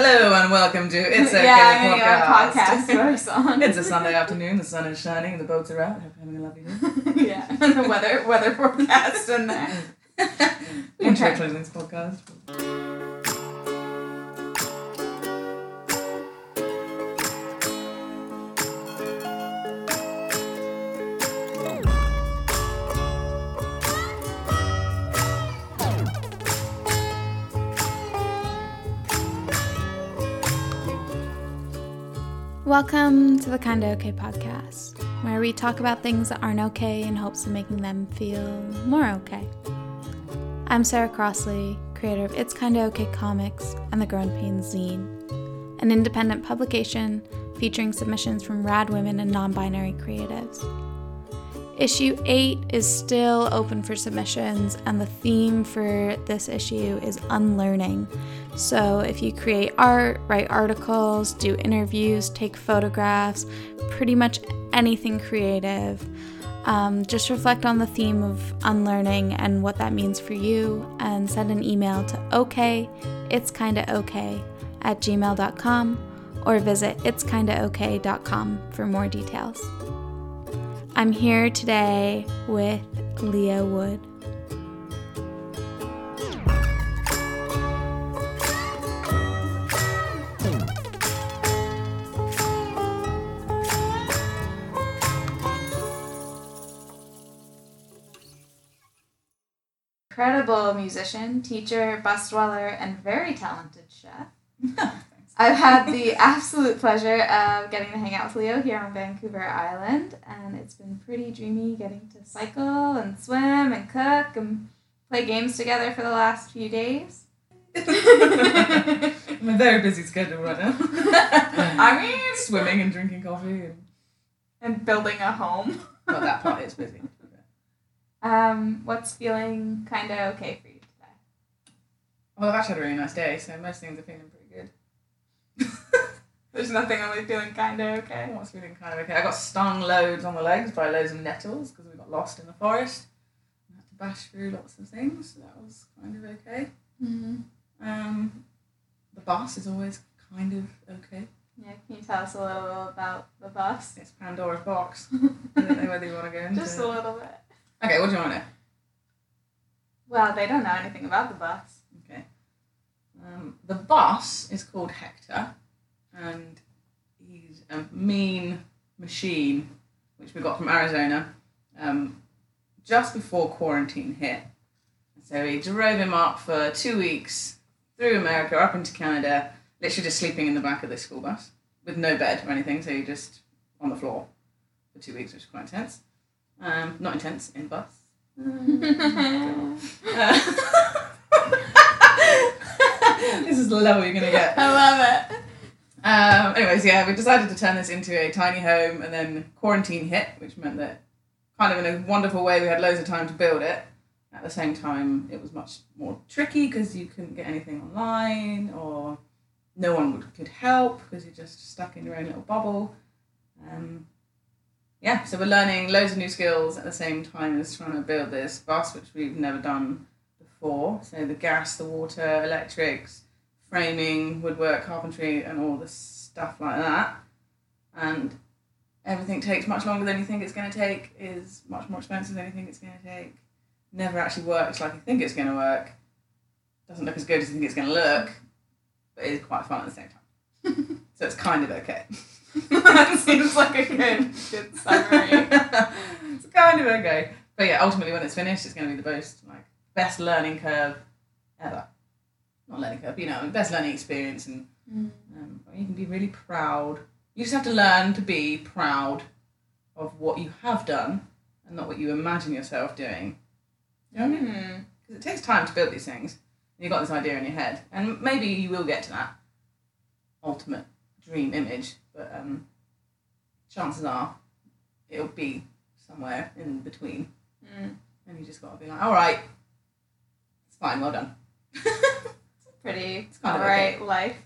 Hello and welcome to It's Okay yeah, podcast. go on podcast first on. it's a Sunday afternoon. The sun is shining. The boats are out. Hope you're having a lovely day. yeah, and the weather weather forecast and Okay. closing this podcast. Welcome to the Kinda Okay podcast, where we talk about things that aren't okay in hopes of making them feel more okay. I'm Sarah Crossley, creator of It's Kinda Okay Comics and the Grow n' Pains Zine, an independent publication featuring submissions from rad women and non binary creatives. Issue 8 is still open for submissions, and the theme for this issue is unlearning. So, if you create art, write articles, do interviews, take photographs, pretty much anything creative, um, just reflect on the theme of unlearning and what that means for you, and send an email to okay, it's kinda okay at gmail.com or visit it'skindaokay.com for more details. I'm here today with Leo Wood. Incredible musician, teacher, bus dweller, and very talented chef. I've had the absolute pleasure of getting to hang out with Leo here on Vancouver Island, and it's been pretty dreamy getting to cycle and swim and cook and play games together for the last few days. I'm a very busy schedule right now. I mean, swimming and drinking coffee. And, and building a home. well, that part is busy. Um, what's feeling kind of okay for you today? Well, I've actually had a really nice day, so most things are feeling pretty. There's nothing only feeling kind of okay. What's feeling kind of okay? I got stung loads on the legs by loads of nettles because we got lost in the forest. I had to bash through lots of things, so that was kind of okay. Mm-hmm. Um, the bus is always kind of okay. Yeah, can you tell us a little about the bus? It's Pandora's box. I don't know whether you want to go into Just a little bit. Okay, what do you want to know? Well, they don't know anything about the bus. Um, the boss is called Hector, and he's a mean machine, which we got from Arizona, um, just before quarantine hit. So we drove him up for two weeks through America, up into Canada, literally just sleeping in the back of this school bus with no bed or anything, so he just on the floor for two weeks, which is quite intense. Um, not intense in bus. Uh, this is the level you're gonna get. I love it. Um, anyways, yeah, we decided to turn this into a tiny home, and then quarantine hit, which meant that, kind of in a wonderful way, we had loads of time to build it. At the same time, it was much more tricky because you couldn't get anything online, or no one would, could help because you're just stuck in your own little bubble. Um, yeah, so we're learning loads of new skills at the same time as trying to build this bus, which we've never done before. So the gas, the water, electrics, framing, woodwork, carpentry, and all the stuff like that. And everything takes much longer than you think it's going to take, is much more expensive than you think it's going to take, never actually works like you think it's going to work, doesn't look as good as you think it's going to look, but it is quite fun at the same time. so it's kind of okay. that seems like a good good summary. it's kind of okay. But yeah, ultimately when it's finished, it's going to be the most like best learning curve ever. Not learning curve, you know, best learning experience, and um, you can be really proud. You just have to learn to be proud of what you have done, and not what you imagine yourself doing. You know what I mean? Because it takes time to build these things. You've got this idea in your head, and maybe you will get to that ultimate dream image, but um, chances are it'll be somewhere in between, Mm. and you just got to be like, all right, it's fine, well done. Pretty kind of alright life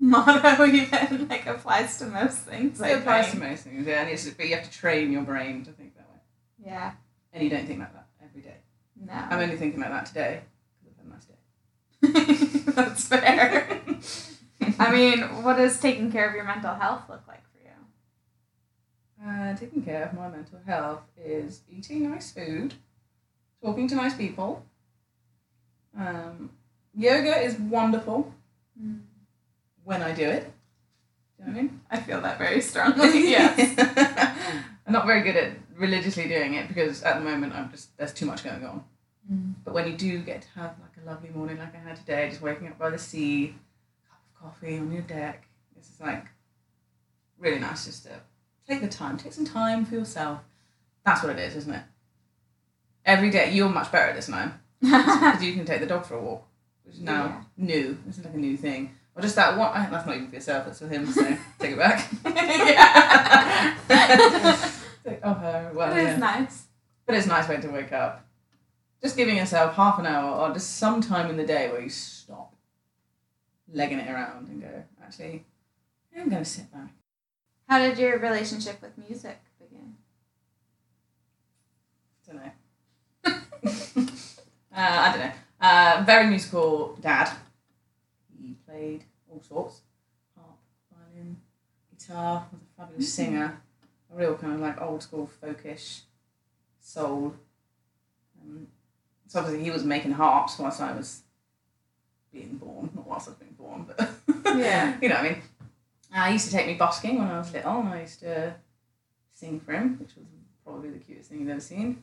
motto even like applies to most things. It applies to most things, yeah, and it's, but you have to train your brain to think that way, Yeah. and you don't think like that every day. No. I'm only thinking like that today because I've had a nice day. That's fair. I mean, what does taking care of your mental health look like for you? Uh, taking care of my mental health is eating nice food, talking to nice people. Um, yoga is wonderful hmm. when I do it. Do you know what I mean? I feel that very strongly. yes. I'm not very good at religiously doing it because at the moment I'm just there's too much going on. Hmm. But when you do get to have like a lovely morning like I had today, just waking up by the sea, cup of coffee on your deck, it's just like really nice just to take the time, take some time for yourself. That's what it is, isn't it? Every day, you're much better at this now because you can take the dog for a walk, which is now Yeah. new. This is like a new thing. Or just that one. That's not even for yourself. That's for him. So take it back. oh, her. Well, it yeah. is nice. But it's nice way to wake up. Just giving yourself half an hour or just some time in the day where you stop legging it around and go, actually, I'm going to sit back. How did your relationship with music begin? don't know. uh, I don't know. Uh, very musical dad. He played all sorts harp, violin, guitar, was a fabulous singer, a real kind of like old school folkish soul. Um, so obviously he was making harps whilst I was being born, not whilst I was being born, but Yeah. you know what I mean. Uh, he used to take me busking when I was little, and I used to sing for him, which was probably the cutest thing you've ever seen.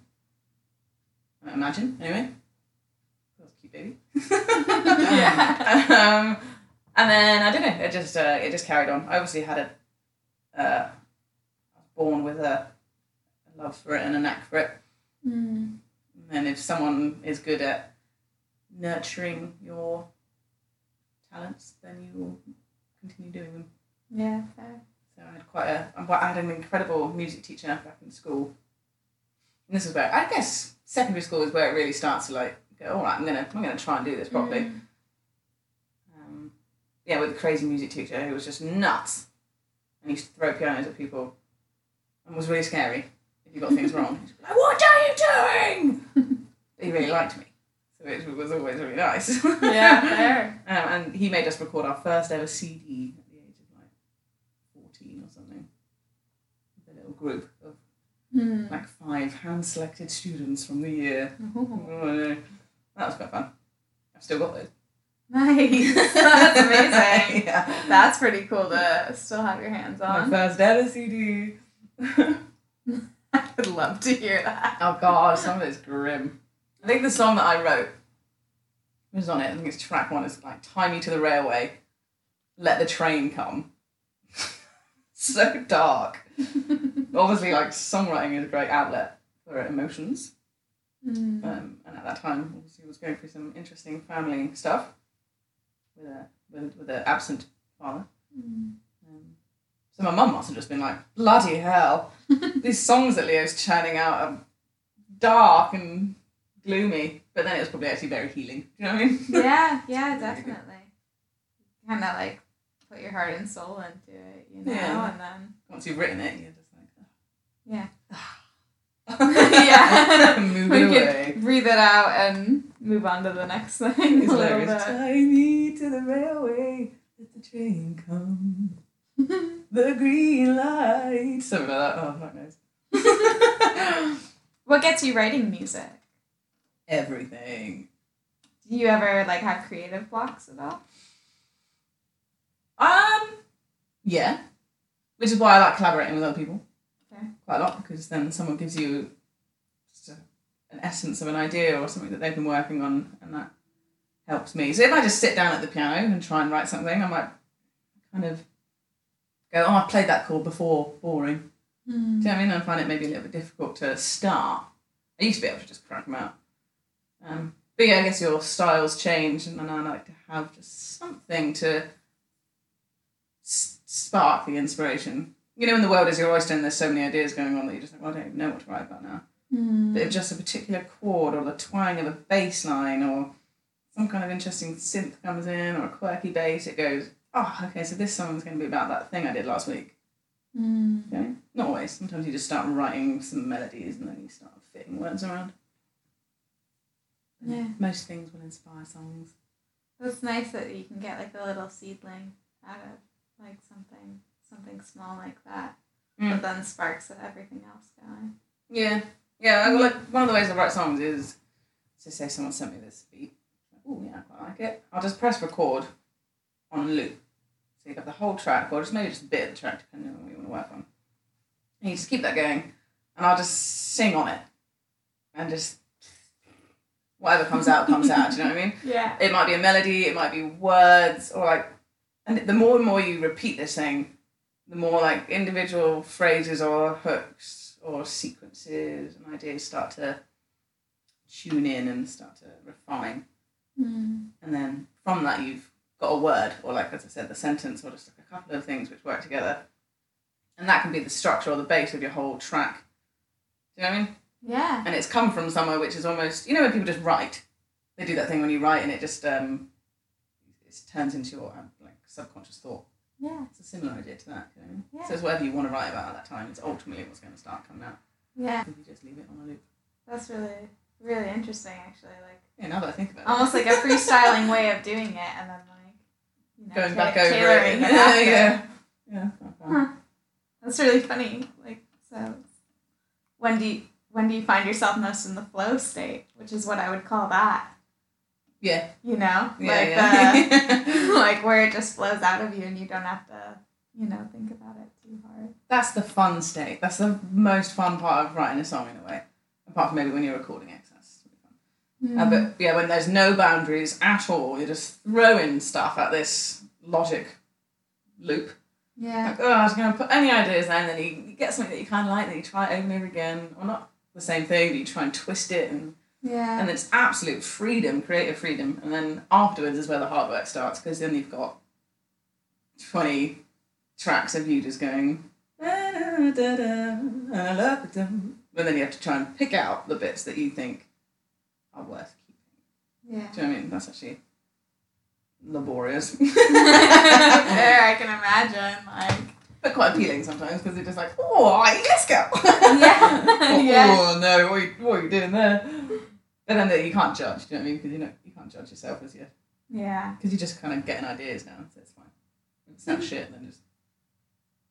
I imagine, anyway. That was a cute baby. um, and then I don't know. It just uh, it just carried on. I obviously had a. Uh, I was born with a, a love for it and a knack for it. Mm. And if someone is good at nurturing your talents, then you will continue doing them. Yeah, fair. So I had quite a, I had an incredible music teacher back in school. And this is where I guess secondary school is where it really starts to like go. All right, I'm gonna I'm gonna try and do this properly. Mm. Um, yeah, with a crazy music teacher who was just nuts, and he used to throw pianos at people, and was really scary if you got things wrong. He'd be like, "What are you doing?" He really liked me, so it was always really nice. Yeah. Um, and he made us record our first ever CD at the age of like 14 or something. With a little group of Hmm. like five hand selected students from the year. Oh. That was quite fun. I've still got those. Nice. That's amazing. yeah. That's pretty cool to still have your hands on. My first ever CD. I would love to hear that. oh god, some of it's grim. I think the song that I wrote was on it. I think it's track one. It's like "Tie Me to the Railway, Let the Train Come." so dark. Obviously, like songwriting is a great outlet for emotions. Mm. Um, and at that time, obviously, was going through some interesting family stuff with a with, with an absent father. Mm. Um, so my mum must have just been like, bloody hell, these songs that Leo's churning out are dark and gloomy. But then it was probably actually very healing. Do you know what I mean? Yeah, yeah, definitely. Kind of like put your heart and soul into it, you know, Yeah. and then Once you've written it, you're just like, yeah, yeah, Yeah. move we it away. breathe it out and move on to the next thing It's little hilarious. me to the railway, let the train come. The green light. Something like that. Oh, knows. what gets you writing music? Everything. Do you ever like have creative blocks at all? Um, yeah. Which is why I like collaborating with other people. Quite a lot because then someone gives you just a, an essence of an idea or something that they've been working on and that helps me. So if I just sit down at the piano and try and write something, I might kind of go, oh, I've played that chord before, boring. Do you know what I mean? I find it maybe a little bit difficult to start. I used to be able to just crack them out. Um, but yeah, I guess your styles change, and then I like to have just something to s- spark the inspiration. You know, in the world is your oyster, and there's so many ideas going on that you just think, well, I don't even know what to write about now. Mm. But if just a particular chord, or the twang of a bass line, or some kind of interesting synth comes in, or a quirky bass, it goes, oh, okay, so this song's going to be about that thing I did last week. Mm. Okay? Not always. Sometimes you just start writing some melodies and then you start fitting words around. Yeah. Most things will inspire songs. It's nice that you can get like a little seedling out of like something something small like that, Mm. but then sparks of everything else going. Yeah, yeah. I, like one of the ways I write songs is to say someone sent me this beat. Oh yeah, I quite like it. I'll just press record on loop. So you have the whole track, or just maybe just a bit of the track, depending on what you want to work on. And you just keep that going, and I'll just sing on it, and just whatever comes out comes out. Do you know what I mean? Yeah. It might be a melody, it might be words, or like, and the more and more you repeat this thing, the more like individual phrases or hooks or sequences and ideas start to tune in and start to refine. Mm. And then from that, you've got a word, or like as I said, the sentence, or just like a couple of things which work together. And that can be the structure or the base of your whole track. Do you know what I mean? Yeah. and it's come from somewhere which is almost you know when people just write they do that thing when you write and it just um it turns into your um, like subconscious thought Yeah. it's a similar idea to that you know what I mean? Yeah. so it's whatever you want to write about at that time it's ultimately what's going to start coming out Yeah. if you just leave it on a loop That's really really interesting actually. Like yeah now that I think about it almost like a freestyling way of doing it and then like you know, going back over it after. yeah yeah Huh. That's really funny. Like so when do you when do you find yourself most in the flow state, which is what I would call that. Yeah You know? yeah, like yeah. the like where it just flows out of you and you don't have to, you know, think about it too hard. that's the fun state that's the most fun part of writing a song in a way apart from maybe when you're recording it. that's. Uh, but yeah, when there's no boundaries at all, you're just throwing stuff at this logic loop. yeah. Like, oh, I was going to put any ideas there, and then you, you get something that you kind of like, then you try it over and over again, or not the same thing, but you try and twist it, and, Yeah. and it's absolute freedom, creative freedom. And then afterwards is where the hard work starts, because then you've got 20 tracks of you just going, "Da, da, da, I love it, um." and then you have to try and pick out the bits that you think are worth keeping. yeah. Do you know what I mean? That's actually laborious, there I can imagine. Like but quite appealing sometimes because it's just like, oh, let's go. Yeah. oh, Yeah. no, what are, you, what are you doing there? But then that you can't judge. Do you know what I mean? Because you know you can't judge yourself as yet. Yeah. because you're just kind of getting ideas now, so it's fine. If it sounds shit, then just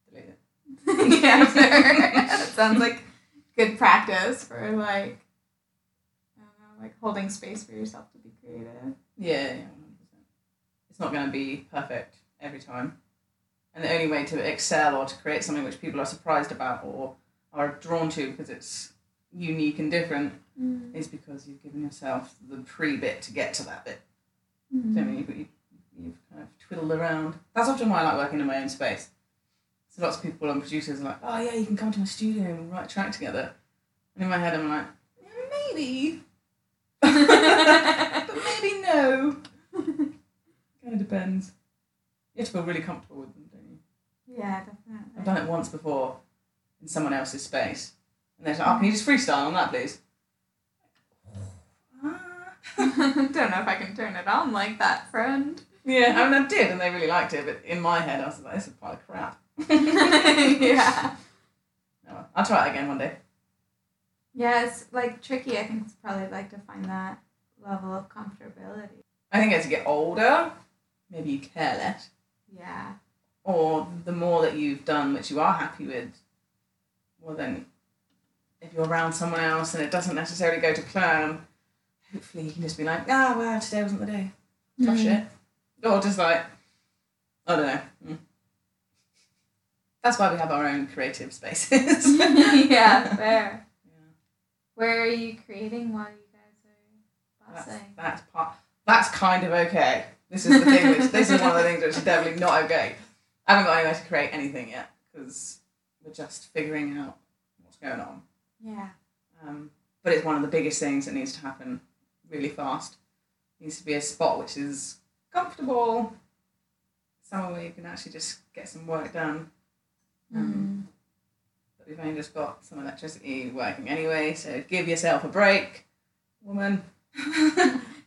delete it. yeah, it sounds like good practice for like I don't know, like holding space for yourself to be creative. Yeah, yeah, 100%. It's not going to be perfect every time. And the only way to excel or to create something which people are surprised about or are drawn to because it's unique and different Mm. is because you've given yourself the pre bit to get to that bit. Mm. Do you I mean? You've, you've, kind of twiddled around. That's often why I like working in my own space. So lots of people and producers are like, oh yeah, you can come to my studio and write a track together. And in my head, I'm like, "Yeah, maybe. but maybe no. kind of depends. You have to feel really comfortable with them, don't you? Yeah, definitely. I've done it once before in someone else's space. And they're like, oh, can you just freestyle on that, please? Don't know if I can turn it on like that, friend. Yeah, I mean, I did, and they really liked it, but in my head, I was like, this is a pile of crap. yeah. I'll try it again one day. Yeah, it's like tricky. I think it's probably like to find that level of comfortability. I think as you get older, maybe you care less, Yeah. or the more that you've done, which you are happy with, well, then if you're around someone else and it doesn't necessarily go to plan, hopefully you can just be like, ah, well, today wasn't the day. Tough Mhm. shit. Or just like, I don't know. Mm. That's why we have our own creative spaces. yeah, fair. Yeah. Where are you creating while you guys are That's, that's part. That's kind of okay. This is the thing. Which this is one of the things which is definitely not okay. I haven't got anywhere to create anything yet because we're just figuring out what's going on. Yeah. Um, but it's one of the biggest things that needs to happen really fast. needs to be a spot which is comfortable, somewhere where you can actually just get some work done. Um, But we've only just got some electricity working anyway, so give yourself a break, woman.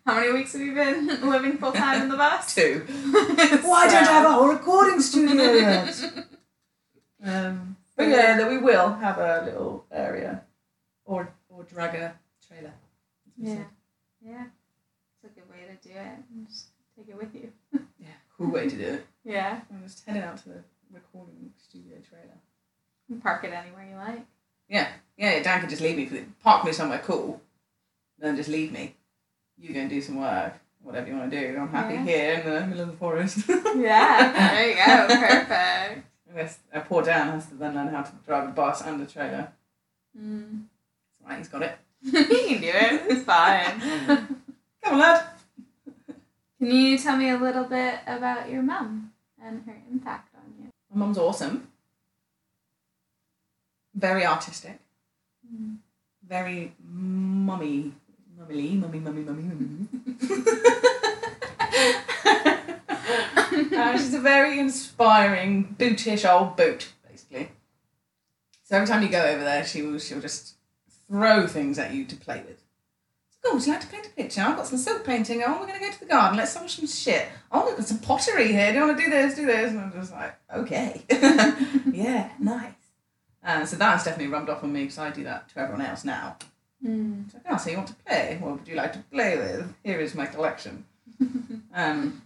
How many weeks have you been living full time in the bus? Two. Why don't I have a whole recording studio yet? Um, but yeah, that we will have a little area or or drag a trailer. Yeah. Yeah. It's a good way to do it. And just take it with you. Yeah, cool way to do it. Yeah. I'm just heading out to the recording studio trailer. You can park it anywhere you like. Yeah, yeah, Dan could just leave me for the, park me somewhere cool, then just leave me. You go and do some work, whatever you want to do. I'm happy Yeah. here in the middle of the forest. Yeah. There you go. Perfect. I guess uh, poor Dan has to then learn how to drive a bus and a trailer. Mm. It's right, he's got it. you can do it. It's fine. Come on, lad. Can you tell me a little bit about your mum and her impact on you? My mum's awesome. Very artistic. Mm. Very mummy. Mummy, mummy, mummy, mummy, mummy. Uh, she's a very inspiring, bootish old boot, basically. So every time you go over there, she will she'll just throw things at you to play with. Oh, would you like to paint a picture? I've got some silk painting. Oh, we're going to go to the garden. Let's wash some shit. Oh, we've got some pottery here. Do you want to do this? Do this? And I'm just like, okay. yeah, nice. Uh, so that has definitely rubbed off on me because I do that to everyone else now. Mm. Like, oh, so you want to play? What would you like to play with? Here is my collection. um,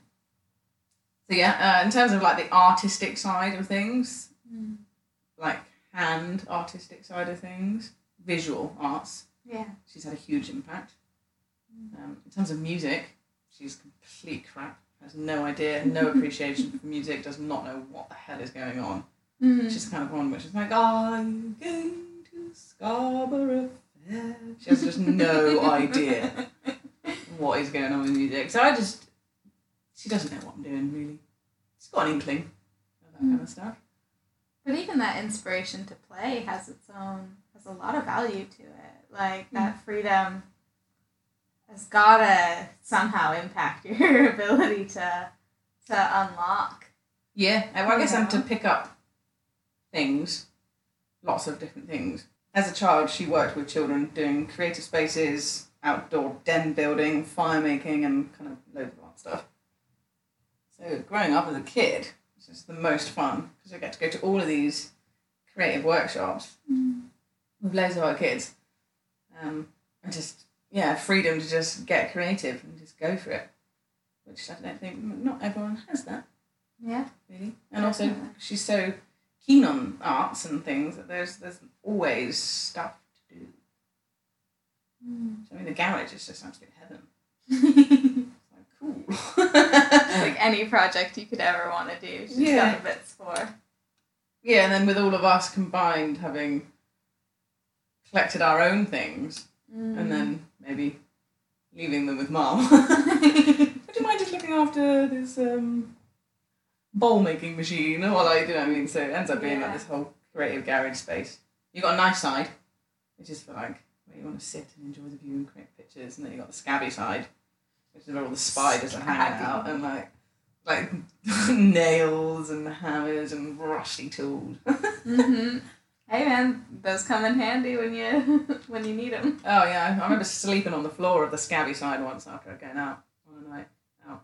so yeah, uh, in terms of like the artistic side of things, Mm. like hand artistic side of things, visual arts, Yeah. she's had a huge impact. Um, in terms of music, she's complete crap. Has no idea, no appreciation for music. Does not know what the hell is going on. Mm. She's kind of one which is like, "Are you going to Scarborough Fair?" She has just no idea what is going on with music. So I just, she doesn't know what I'm doing really. She's got an inkling of that kind of stuff. But even that inspiration to play has its own has a lot of value to it. Like that hmm. freedom has gotta somehow impact your ability to to unlock. Yeah, I, well, I guess I'm to pick up things, lots of different things. As a child, she worked with children doing creative spaces, outdoor den building, fire making, and kind of loads of art stuff. So growing up as a kid was just the most fun because I get to go to all of these creative workshops with loads of our kids, um, and just yeah, freedom to just get creative and just go for it, which I don't think not everyone has that Yeah. really. And also, she's so keen on arts and things that there's there's always stuff to do. So, I mean, the garage is just absolute heaven. Like cool. like any project you could ever want to do, she's Yeah. got the bits for. yeah, and then with all of us combined having collected our own things, Mm. and then maybe leaving them with mom. Would you mind just looking after this um, bowl making machine? Or like, you know what I mean? So it ends up being like this whole creative garage space. You've got a nice side, which is for like where you want to sit and enjoy the view and create pictures, and then you've got the scabby side, which is where all the spiders are hanging out and like like nails and hammers and rusty tools. hmm Hey man, those come in handy when you when you need them. Oh yeah, I remember sleeping on the floor of the scabby side once after going out on a night out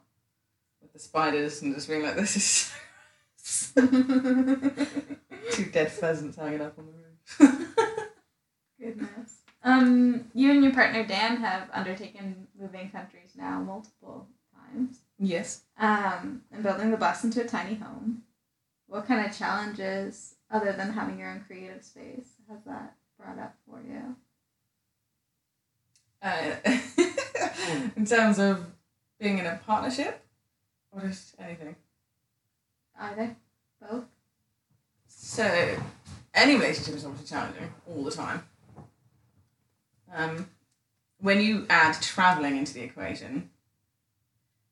with the spiders and just being like, "This is two dead pheasants hanging up on the roof." Goodness. Um, you and your partner Dan have undertaken moving countries now multiple times. yes. Um, and building the bus into a tiny home. What kind of challenges, other than having your own creative space, has that brought up for you? Uh, in terms of being in a partnership, or just anything. Either, both. So, any relationship is obviously challenging all the time. Um, when you add traveling into the equation,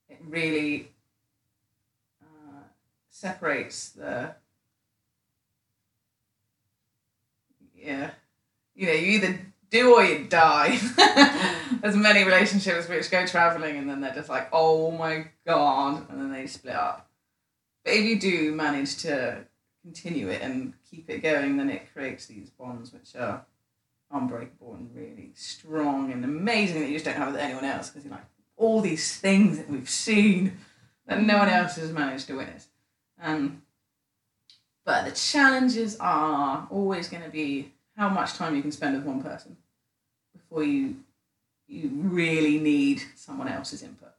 it really uh, separates the. Yeah, you know, you either do or you die. There's many relationships which go traveling and then they're just like, oh my god, and then they split up. But if you do manage to continue it and keep it going, then it creates these bonds which are unbreakable and really strong and amazing that you just don't have with anyone else because you're like all these things that we've seen that no one else has managed to witness. Um, but the challenges are always going to be how much time you can spend with one person before you you really need someone else's input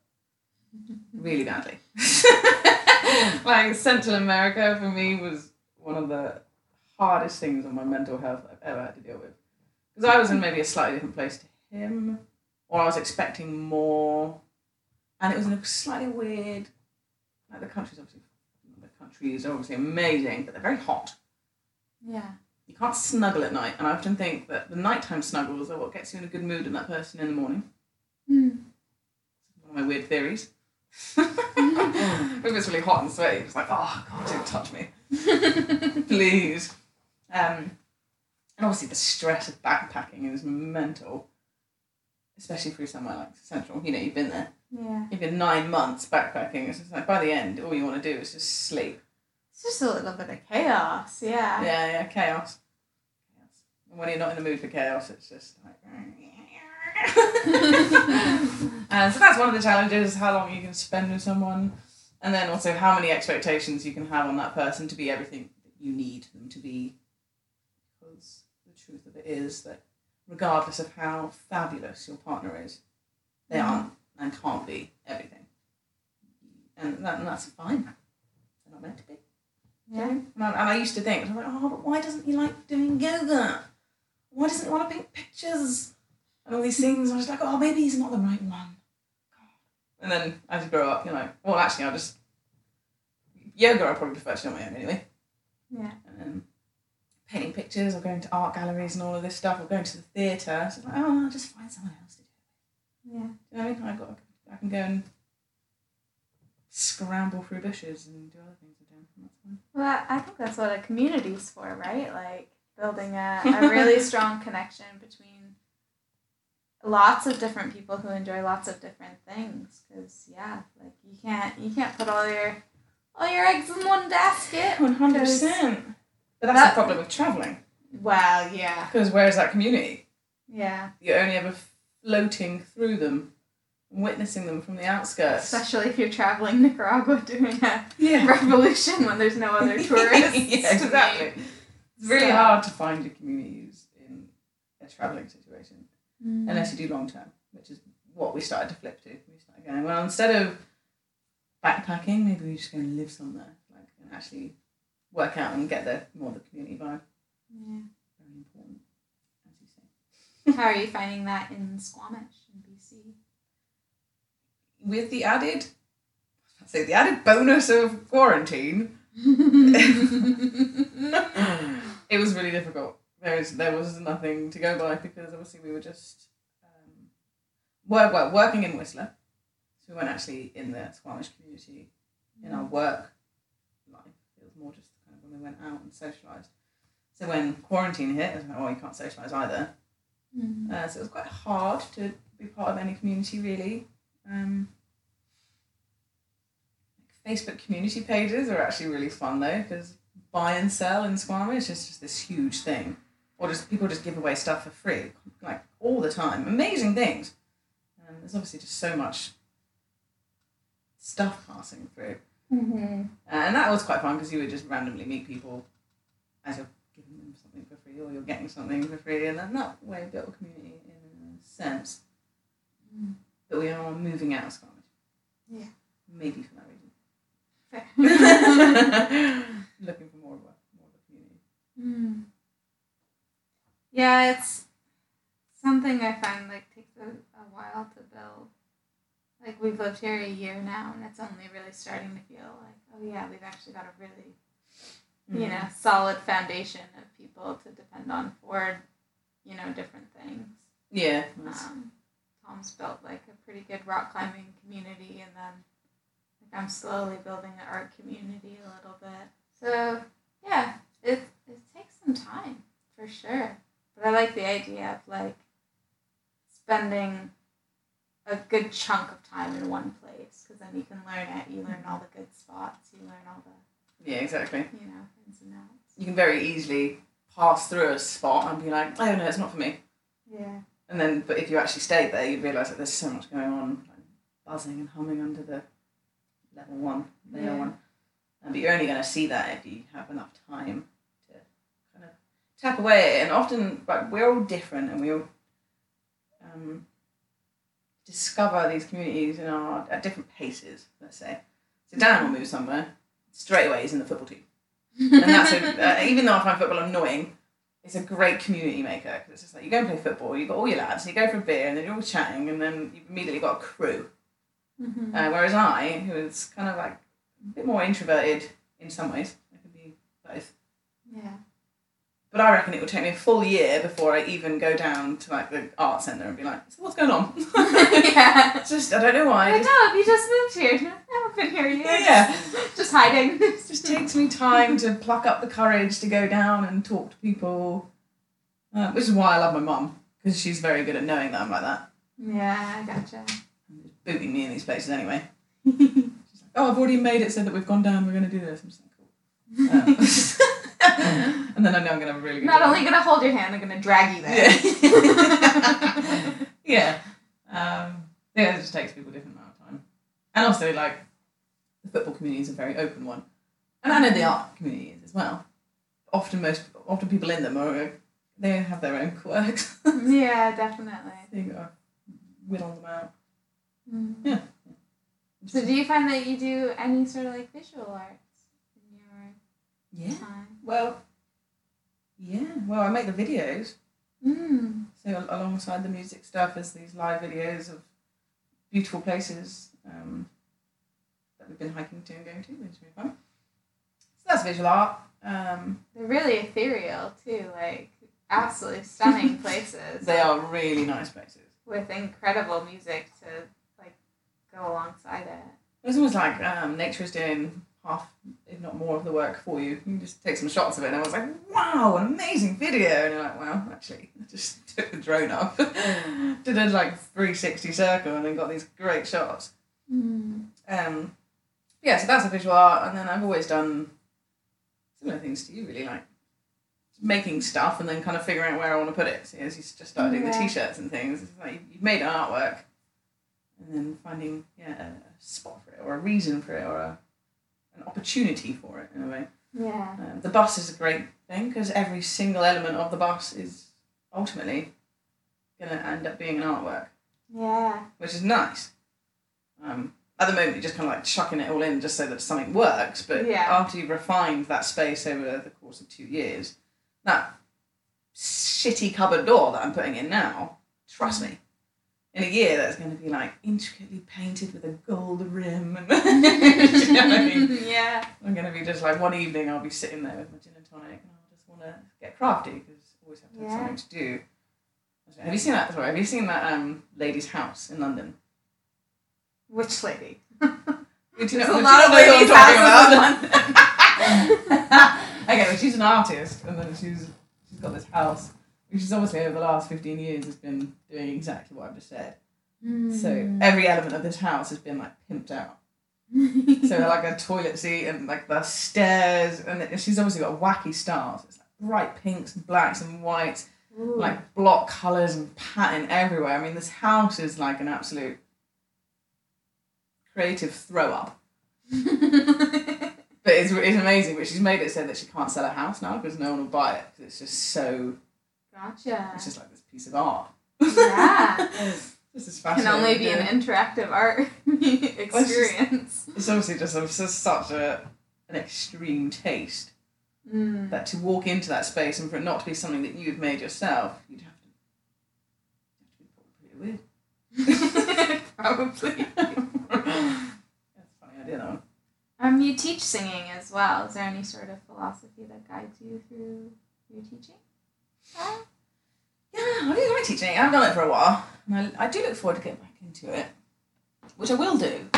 really badly. like Central America for me was one of the hardest things on my mental health I've ever had to deal with. Because I was in maybe a slightly different place to him, or I was expecting more, and it was in a slightly weird. Like the country's obviously, countries are obviously amazing, but they're very hot. Yeah. You can't snuggle at night, and I often think that the nighttime snuggles are what gets you in a good mood in that person in the morning. Hmm. One of my weird theories. if it's really hot and sweaty, it's like, oh god, don't touch me, please. Um, and obviously the stress of backpacking is mental, especially through somewhere like Central. You know, you've been there. Yeah. You've been nine months backpacking. It's just like by the end, all you want to do is just sleep. It's just a little bit of chaos. Yeah. Yeah, yeah, chaos. chaos. And when you're not in the mood for chaos, it's just like. and so that's one of the challenges: how long you can spend with someone, and then also how many expectations you can have on that person to be everything that you need them to be. Because the truth of it is that, regardless of how fabulous your partner is, they Mhm. aren't and can't be everything, and, that, and that's fine. They're not meant to be. Yeah. And I, and I used to think, I was like, oh, but why doesn't he like doing yoga? Why doesn't he want to paint pictures? And all these things. I was like, oh, maybe he's not the right one. And then as you grow up, you're like, well, actually, I'll just. Yoga, I probably prefer to do on my own anyway. Yeah. And then painting pictures or going to art galleries and all of this stuff or going to the theatre. So like, oh, I'll just find someone else to do it. Yeah. Do you know what I mean? I've got, I can go and scramble through bushes and do other things with that's fine. Well, I think that's what a community's for, right? Like building a, a really strong connection between lots of different people who enjoy lots of different things. Because yeah, like you can't you can't put all your all your eggs in one basket. One hundred percent. But that's That- the problem with traveling. Well, yeah, Because where's that community? yeah. You're only ever floating through them, witnessing them from the outskirts. Especially if you're traveling Nicaragua doing a Yeah. revolution when there's no other tourists. yeah, exactly. It's really So- hard to find your communities in a traveling situation Mm. unless you do long term, which is what we started to flip to. We started going well instead of backpacking, maybe we're just go and live somewhere, like and actually work out and get the more the community vibe. Yeah. Very important, as you say. How are you finding that in Squamish? With the added, I'd say the added bonus of quarantine, it was really difficult. There was there was nothing to go by because obviously we were just um, work, well, working in Whistler, so we weren't actually in the Squamish community in our work life. It was more just kind of when we went out and socialised. So when quarantine hit, it was like, oh, you can't socialise either. Mm. Uh, so it was quite hard to be part of any community, really. Um, Facebook community pages are actually really fun though, because buy and sell in Squamish is just this huge thing. Or just people just give away stuff for free, like all the time. Amazing things. Um, there's obviously just so much stuff passing through. Mm-hmm. Uh, and that was quite fun because you would just randomly meet people as you're giving them something for free or you're getting something for free, and then that way built a community in a sense. Mm. But we are moving out of Squamish. Yeah. Maybe for that reason. Looking for more of a more of community. Mm. Yeah, it's something I find like takes a, a while to build. Like we've lived here a year now, and it's only really starting to feel like, oh yeah, we've actually got a really, you know, solid foundation of people to depend on for, you know, different things. Yeah. Um, Tom's built like a pretty good rock climbing community, and then I'm slowly building an art community a little bit. So yeah, it it takes some time for sure. But I like the idea of like spending a good chunk of time in one place because then you can learn it. You learn all the good spots. You learn all the yeah, exactly. you know ins and outs. You can very easily pass through a spot and be like, oh no, it's not for me. Yeah. And then, but if you actually stayed there, you'd realise that there's so much going on, like buzzing and humming under the level one, layer Yeah. one. Um, but you're only going to see that if you have enough time to kind of tap away. And often, like, we're all different and we all um, discover these communities in our, at different paces, let's say. So Dan will move somewhere straight away is in the football team. And that's a, uh, even though I find football annoying, it's a great community maker because it's just like you go and play football, you've got all your lads, you go for a beer, and then you're all chatting, and then you've immediately got a crew. Mhm. Uh, whereas I, who is kind of like a bit more introverted in some ways, I could be both. yeah. But I reckon it would take me a full year before I even go down to like the art centre and be like, so what's going on? yeah. Just I don't know why. Like, It oh, you just moved here. I haven't been here years. Yeah. Just hiding. just, just takes me time to pluck up the courage to go down and talk to people. Uh, which is why I love my mum because she's very good at knowing that I'm like that. Yeah, I gotcha. And booting me in these places anyway. She's like, oh, I've already made it so that we've gone down. We're going to do this. I'm just like, cool. Uh, and then I know I'm going to have a really good. Not time. only gonna hold your hand, I'm gonna drag you there. Yeah. yeah. Um, yeah, it just takes people a different amount of time. And also, like, the football community is a very open one. And I know the art community is as well. Often, most often people in them are they have their own quirks. yeah, definitely. you gotta whittle them out. Mm. Yeah. So, do you find that you do any sort of like visual arts in your Yeah. time? Well. Yeah. Well, I make the videos. Mm. So alongside the music stuff is these live videos of beautiful places um, that we've been hiking to and going to, which is really fun. So that's visual art. Um, They're really ethereal too, like absolutely stunning places. they are really nice places. with incredible music to go alongside it. It's almost like um, nature is doing half, if not more, of the work for you. You can just take some shots of it, and I was like, "Wow, an amazing video!" And you're like, "Wow, actually, I just took the drone up, did a like 360 circle, and then got these great shots." Mm. Um, yeah, so that's a visual art, and then I've always done similar things to you, really, like making stuff and then kind of figuring out where I want to put it. So as you just started doing the t-shirts and things, it's like you've made an artwork, and then finding yeah a, spot for it or a reason for it or a, an opportunity for it in a way. Yeah. Um, the bus is a great thing because every single element of the bus is ultimately going to end up being an artwork Yeah. which is nice. Um, at the moment, you're just kind of like chucking it all in just so that something works. But Yeah. after you've refined that space over the course of two years, that shitty cupboard door that I'm putting in now, trust me, in a year that's going to be like intricately painted with a gold rim. And you know I mean? yeah. I'm going to be just like one evening, I'll be sitting there with my gin and tonic, and I'll just want to get crafty because I always have to have Yeah. something to do. Have you seen that? Sorry, have you seen that um, lady's house in London? Which lady? Do you know, do a lot of ladies' talking houses about? okay, well, she's an artist, and then she's she's got this house, which is obviously over the last fifteen years has been doing exactly what I've just said. So Mm. every element of this house has been like pimped out. So like a toilet seat and like the stairs, and it- she's obviously got wacky styles. It's like bright pinks and blacks and whites, Ooh. like block colours and pattern everywhere. I mean, this house is like an absolute creative throw up. But it's, it's amazing. But she's made it so that she can't sell a house now because no one will buy it because it's just so. Gotcha. It's just like this piece of art. Yeah. this is fascinating. Can only be an interactive art experience. It's obviously just, it's just such a an extreme taste Mm. that to walk into that space and for it not to be something that you've made yourself, you'd have to. You'd have to be pretty weird. Probably. That's a funny idea, one. Um, you teach singing as well. Is there any sort of philosophy that guides you through your teaching? Yeah, I do like teaching. I've done it for a while, and I, I do look forward to getting back into it, which I will do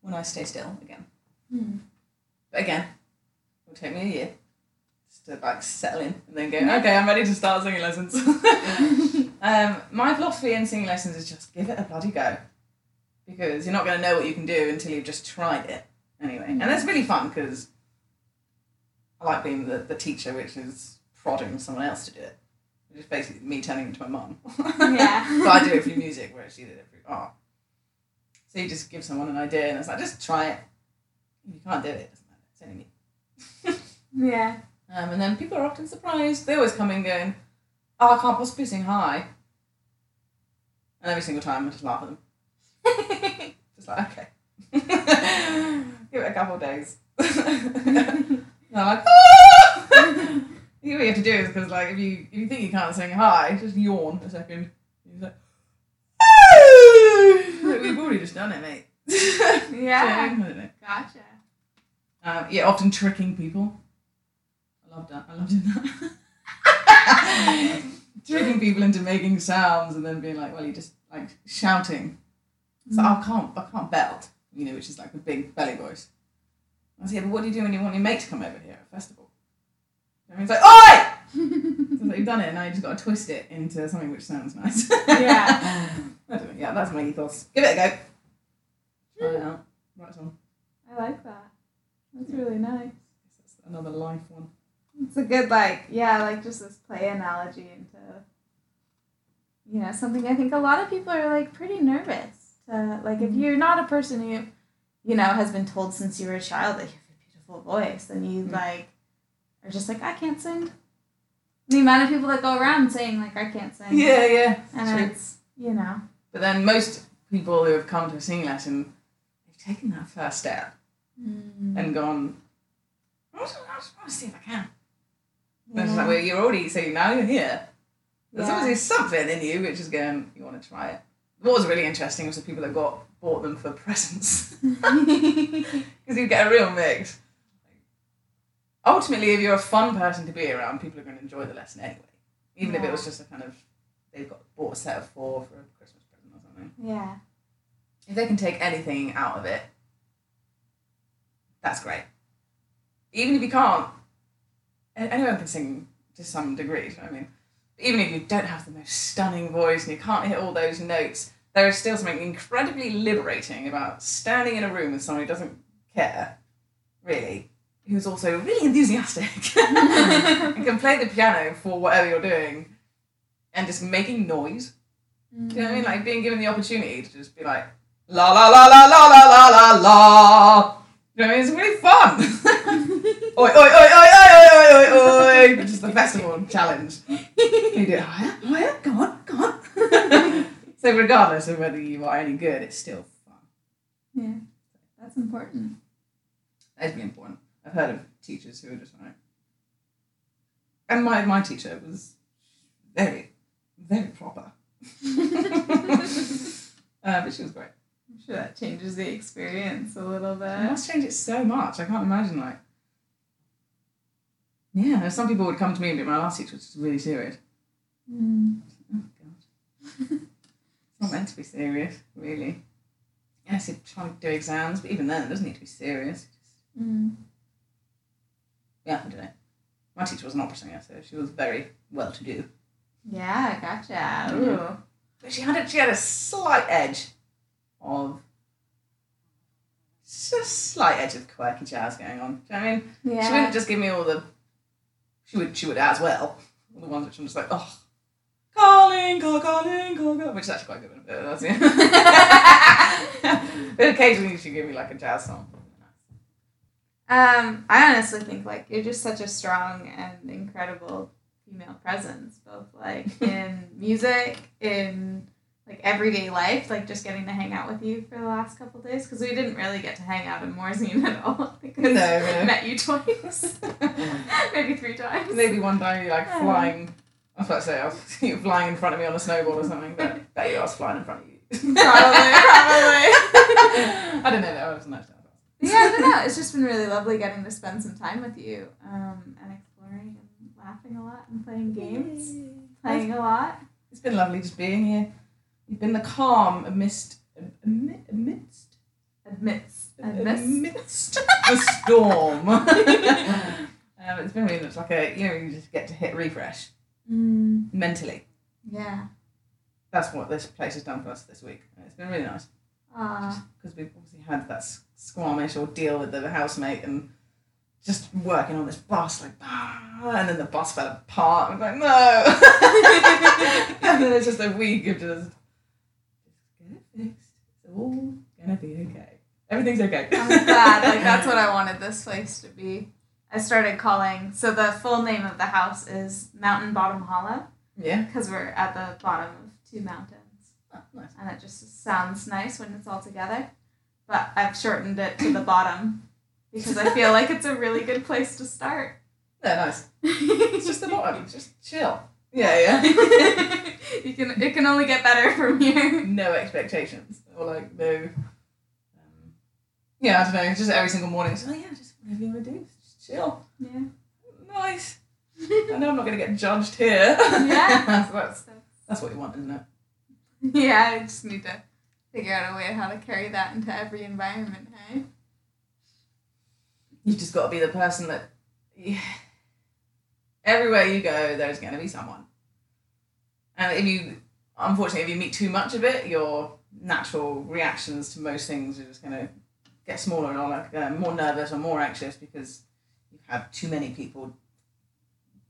when I stay still again. Hmm. But again, it will take me a year just to like settle in and then go. Okay, I'm ready to start singing lessons. um, my philosophy in singing lessons is just give it a bloody go, because you're not going to know what you can do until you've just tried it. Anyway, and that's really fun because I like being the, the teacher, which is prodding someone else to do it. Is basically me turning into my mum. Yeah. but I do it through music, whereas she did it through art. So you just give someone an idea and it's like, just try it. If you can't do it, it doesn't matter. It's only me. Yeah. Um, and then people are often surprised. They always come in going, oh, I can't possibly sing high. And every single time I just laugh at them. Just like, okay. Give it a couple of days. and I'm like, ah! I think what you have to do is because like if you if you think you can't sing high, just yawn a second. He's like, "Ah!" we've already just done it, mate. Yeah. Gotcha. Uh, yeah, often tricking people. I love that. I love doing that. tricking people into making sounds and then being like, well, you're just like shouting. So I can't, I can't belt, you know, which is like a big belly voice. I said, yeah, but what do you do when you want your mate to come over here at a festival? And he's like, oi! So like, you've done it, and now you just got to twist it into something which sounds nice. Yeah. I don't know. Yeah, that's my ethos. Give it a go. Try it out. Right on. I like that. That's really nice. That's another life one. It's a good like yeah, like just this play analogy into you know, something I think a lot of people are like pretty nervous to like if Mhm. you're not a person who, you know, has been told since you were a child that you have a beautiful voice, then you Mhm. like are just like, I can't sing. The amount of people that go around saying like I can't sing. Yeah, yeah. And true. it's you know. But then most people who have come to a singing lesson, they've taken that first step mm. and gone, I just, I just want to see if I can. And it's like, well, you're already, so now you're here. There's Yeah. obviously something in you which is going, you want to try it. What was really interesting was the people that got bought them for presents. Because you get a real mix. Ultimately, if you're a fun person to be around, people are going to enjoy the lesson anyway. Even if it was just a kind of, they've got bought a set of four for a Christmas present or something. yeah. If they can take anything out of it, that's great. Even if you can't, anyone can sing to some degree, you know what I mean? Even if you don't have the most stunning voice and you can't hit all those notes, there is still something incredibly liberating about standing in a room with someone who doesn't care, really, who's also really enthusiastic and can play the piano for whatever you're doing and just making noise. Do you know what I mean? Like being given the opportunity to just be like, la la la la la la la la la. You know what I mean? It's really fun. oi, oi, oi, oi, oi, oi, oi, oi, oi. Which is the festival challenge. You do it higher, higher, go on, go on. so regardless of whether you are any good, it's still fun. Yeah. That's important. That'd be important. I've heard of teachers who are just like, and my, my teacher was very, very proper. uh, but she was great. I'm sure that changes the experience a little bit. It must change it so much. I can't imagine like. Yeah, some people would come to me and be my last teacher was just really serious. Mm. Oh god. it's not meant to be serious, really. Yes, you're trying to do exams, but even then it doesn't need to be serious. Just, Mm. Yeah, I. My teacher was an opera singer, so she was very well to do. Yeah, gotcha. Yeah. Ooh. But she had a, she had a slight edge of just a slight edge of quirky jazz going on. Do you know what I mean? Yeah. She wouldn't just give me all the. She would. She would as well. All the ones which I'm just like, oh, calling, call, calling, call, call, which is actually quite good. But, that's, yeah. but occasionally she'd give me like a jazz song. Um, I honestly think like you're just such a strong and incredible female presence, both like in music, in like everyday life, like just getting to hang out with you for the last couple days because we didn't really get to hang out in Morzine at all because No, I no. met you twice, maybe three times. Maybe one time you like Yeah. flying. I was about to say I was you flying in front of me on a snowboard or something, but bet you I was flying in front of you. Probably, probably. I don't know. That I wasn't actually. Yeah, I don't know. It's just been really lovely getting to spend some time with you um, and exploring and laughing a lot and playing games, playing a lot. It's been lovely just being here. You've been the calm amidst amidst amidst. Admits. amidst the storm. um, it's been really it's like a you know you just get to hit refresh Mm, mentally. yeah. That's what this place has done for us this week. It's been really nice. Because we've obviously had that Squamish ordeal with the housemate and just working on this bus like "Ah," and then the bus fell apart. I'm like no. and then it's just a week of just just get it fixed. It's all gonna be okay. Everything's okay. I'm glad. Like that's what I wanted this place to be. I started calling. So the full name of the house is Mountain Bottom Hollow Yeah. because we're at the bottom of two mountains, Oh, nice. and it just sounds nice when it's all together. But I've shortened it to the bottom because I feel like it's a really good place to start. Yeah, nice. It's just the bottom. Just chill. Yeah, yeah. you can it can only get better from here. no expectations or like no. Um, yeah, I don't know. Just every single morning. It's like, oh yeah, just whatever you want to do, just chill. Yeah. Nice. I know I'm not going to get judged here. Yeah. so that's that's what you want, isn't it? Yeah, I just need to figure out a way how to carry that into every environment, hey? You've just got to be the person that. Yeah, everywhere you go, there's going to be someone. And if you, unfortunately, if you meet too much of it, your natural reactions to most things are just going to get smaller and like uh, more nervous or more anxious because you've had too many people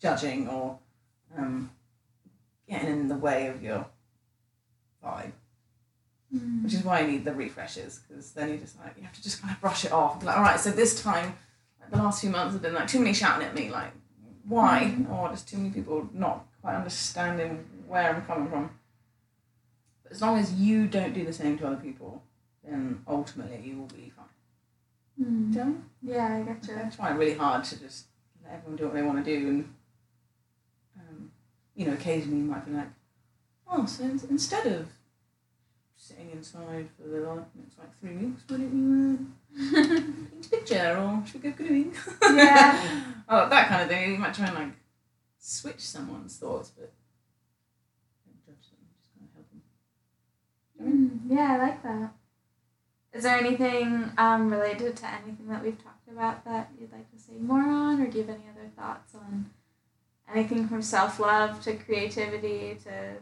judging or um, getting in the way of your vibe. Which is why I need the refreshes because then you just like you have to just kind of brush it off. Like, all right, so this time, like the last few months have been like too many shouting at me, like why? Or just too many people not quite understanding where I'm coming from. But as long as you don't do the same to other people, then ultimately you will be fine. Mm. Do you? Yeah, I gotcha. I try really hard to just let everyone do what they want to do, and um, you know, occasionally you might be like, oh, so in- instead of sitting inside for the like, next like three weeks, why don't you uh, paint a picture or should we go canoeing? Yeah. oh, that kind of thing. You might try and like switch someone's thoughts, but don't judge them. Just kind of help them. Mm, yeah, I like that. Is there anything um, related to anything that we've talked about that you'd like to say more on, or do you have any other thoughts on anything from self love to creativity to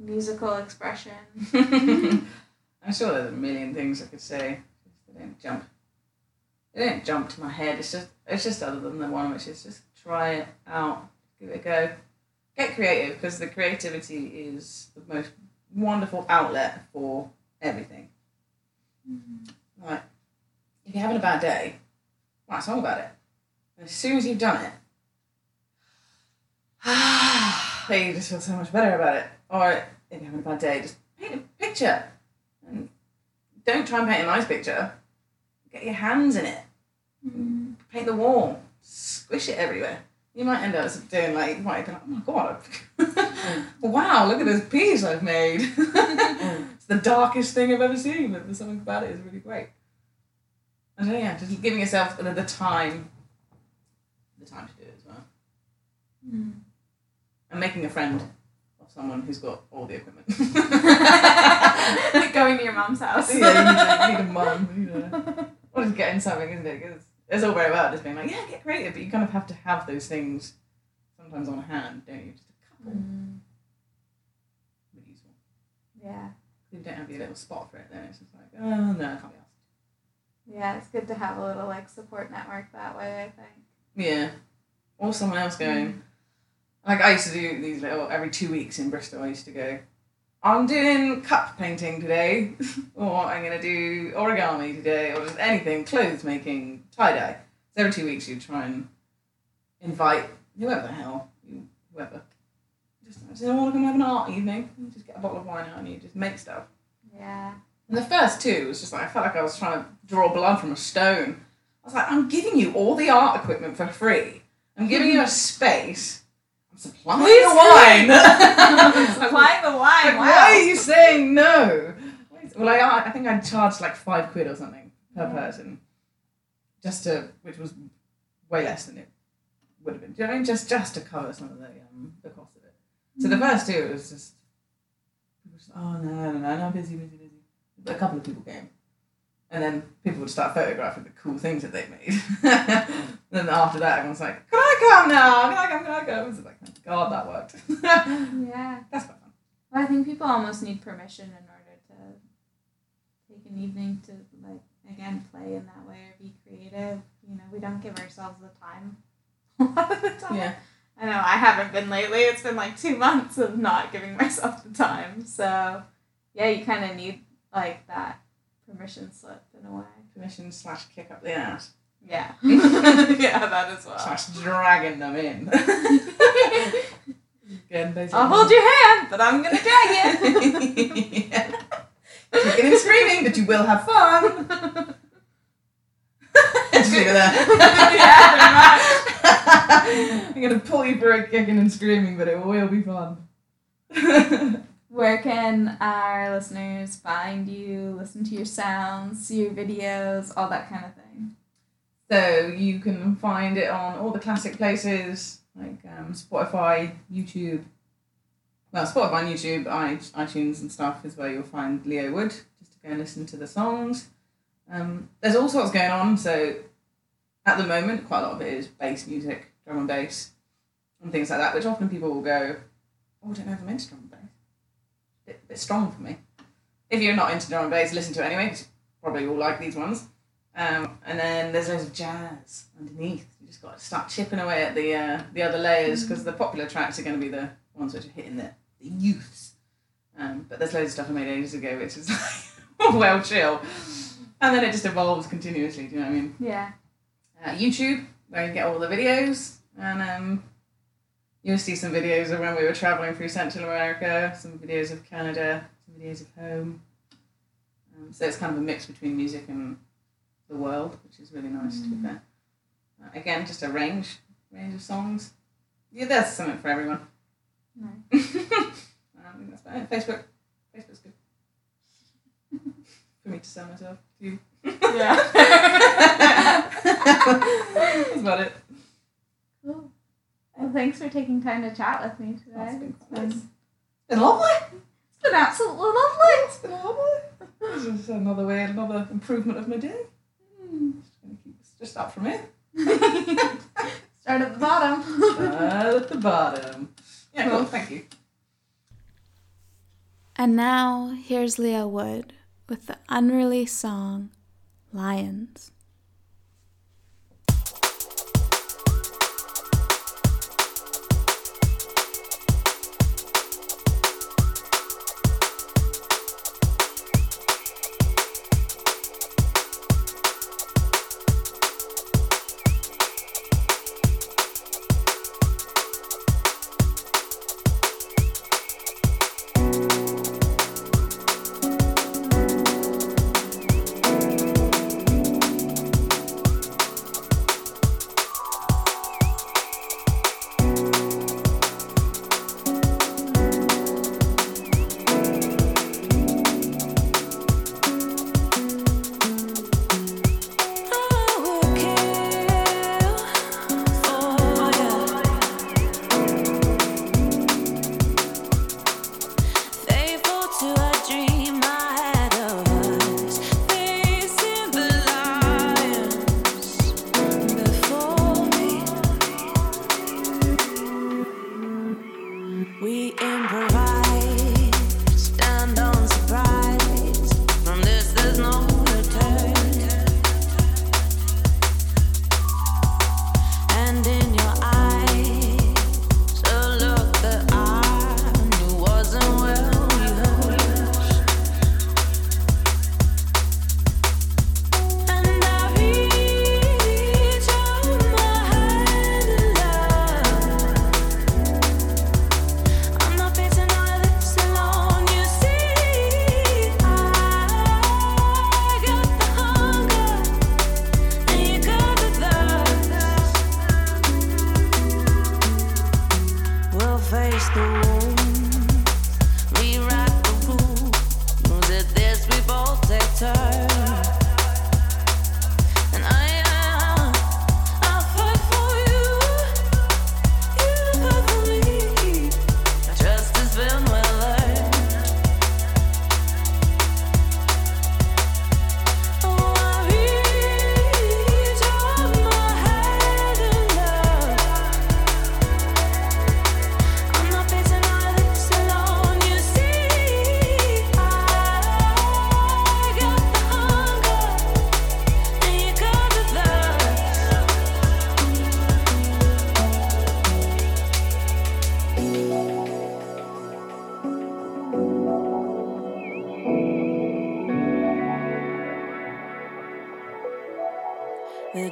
musical expression? I'm sure there's a million things I could say. They didn't jump. They don't jump to my head. It's just it's just other than the one which is just try it out, give it a go, get creative because the creativity is the most wonderful outlet for everything. Mm-hmm. Like if you're having a bad day, write a song about it. And as soon as you've done it, you just feel so much better about it. Or if you're having a bad day, just paint a picture. And don't try and paint a nice picture. Get your hands in it. Mm. Paint the wall. Squish it everywhere. You might end up doing like, you might be like, oh my god, wow, look at this piece I've made. it's the darkest thing I've ever seen, but there's something about it is really great. And so, yeah, just giving yourself the, the time, the time to do it as well. Mm. And making a friend someone who's got all the equipment. like going to your mom's house. yeah, you need, need a mum, you know. Or just getting something, isn't it? Because it's all very well just being like, yeah, get creative, but you kind of have to have those things sometimes on hand, don't you? Just a couple. Mm. Really useful. Yeah. If you don't have your little spot for it, then it's just like, oh no, I can't be asked. Yeah, it's good to have a little like support network that way, I think. Yeah. Or someone else going. Like I used to do these little every two weeks in Bristol. I used to go. I'm doing cup painting today, or I'm gonna do origami today, or just anything, clothes making, tie dye. So every two weeks you try and invite whoever the hell, you whoever. Just I just want to come have an art evening. You just get a bottle of wine out and you just make stuff. Yeah. And the first two was just like I felt like I was trying to draw blood from a stone. I was like, I'm giving you all the art equipment for free. I'm giving you a space. I'm Please the wine. It's Supply the wine. wow. Why are you saying no? Well, I, I think I charged like five quid or something per Yeah. person, just to, which was way less than it would have been. Do you know what I mean? Just just to cover some of the um, the cost of it. So the first two it was just, people were just oh no no no no busy busy busy. But a couple of people came, and then people would start photographing the cool things that they've made. and then after that, everyone's like, "Can I come now? Can I come? Can I come?" It's like, "Thank God that worked." Yeah. That's fun. Well, I think people almost need permission in order to take an evening to like again play in that way or be creative. You know, we don't give ourselves the time a lot of the time. Yeah. I know I haven't been lately. It's been like two months of not giving myself the time. So, yeah, you kind of need like that permission slip in a way. Permission slash kick up the ass Yeah. yeah, that as well. slash dragging them in. I'll hold your hand, but I'm gonna drag you. yeah. Kicking and screaming, but you will have fun. Just leave it there. yeah, I'm gonna pull you for it kicking and screaming, but it will be fun. Where can our listeners find you, listen to your sounds, see your videos, all that kind of thing? so you can find it on all the classic places like um, Spotify, YouTube. Well, Spotify and YouTube, iTunes and stuff is where you'll find Leo Wood, just to go and listen to the songs. Um, there's all sorts going on, so at the moment, quite a lot of it is bass music, drum and bass, and things like that, which often people will go, oh, I don't know if I'm into drum and bass. Bit, bit strong for me. If you're not into drum and bass, listen to it anyway, 'cause you probably all like these ones. Um, and then there's loads of jazz underneath. Just got to start chipping away at the uh, the other layers because the popular tracks are going to be the ones which are hitting the, the youths. Um, but there's loads of stuff I made ages ago which is like, well, chill. And then it just evolves continuously, do you know what I mean? Yeah. uh, YouTube, where you get all the videos, and um, you'll see some videos of when we were traveling through Central America, some videos of Canada, some videos of home. Um, so it's kind of a mix between music and the world, which is really nice to be fair. Again, just a range, range of songs. Yeah, there's something for everyone. Nice. I think that's about it. Facebook, Facebook's good for me to sell myself to you. Yeah. that's about it. Cool. Well, thanks for taking time to chat with me today. That's been It's been, lovely. it's been absolutely lovely. It's been lovely. This is another way, another improvement of my day. Hmm. Just gonna keep this just up from here. Start at the bottom. Uh, at the bottom. Yeah, cool. Thank you. And now, here's Leo Wood with the unreleased song Lions. Improvise,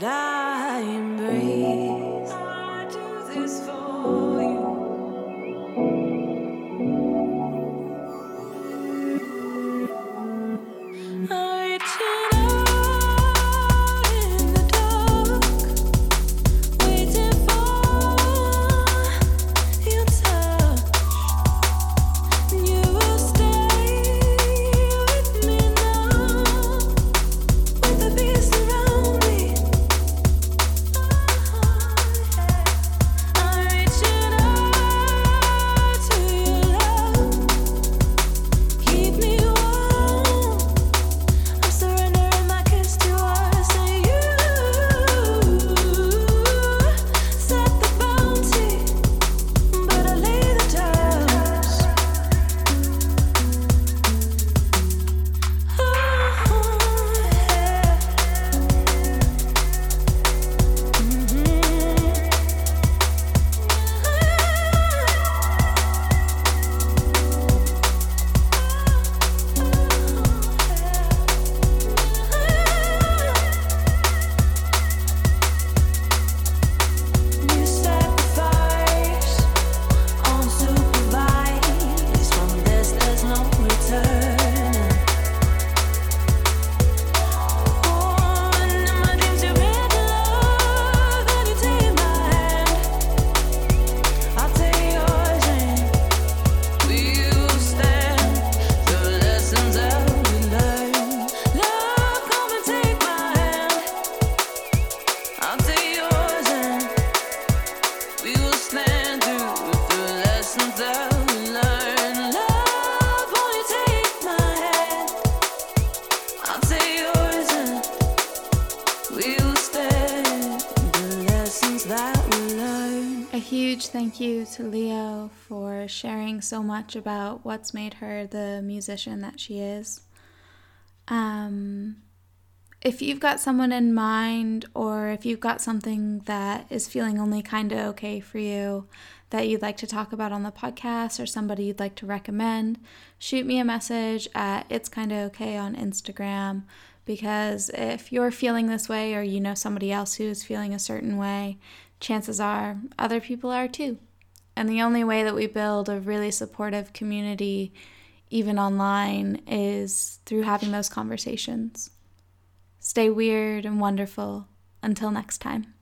that I'm sharing so much about what's made her the musician that she is. Um, if you've got someone in mind, or if you've got something that is feeling only kind of okay for you that you'd like to talk about on the podcast, or somebody you'd like to recommend, shoot me a message at It's Kinda Okay on Instagram. Because if you're feeling this way, or you know somebody else who is feeling a certain way, chances are other people are too. And the only way that we build a really supportive community, even online, is through having those conversations. Stay weird and wonderful. Until next time.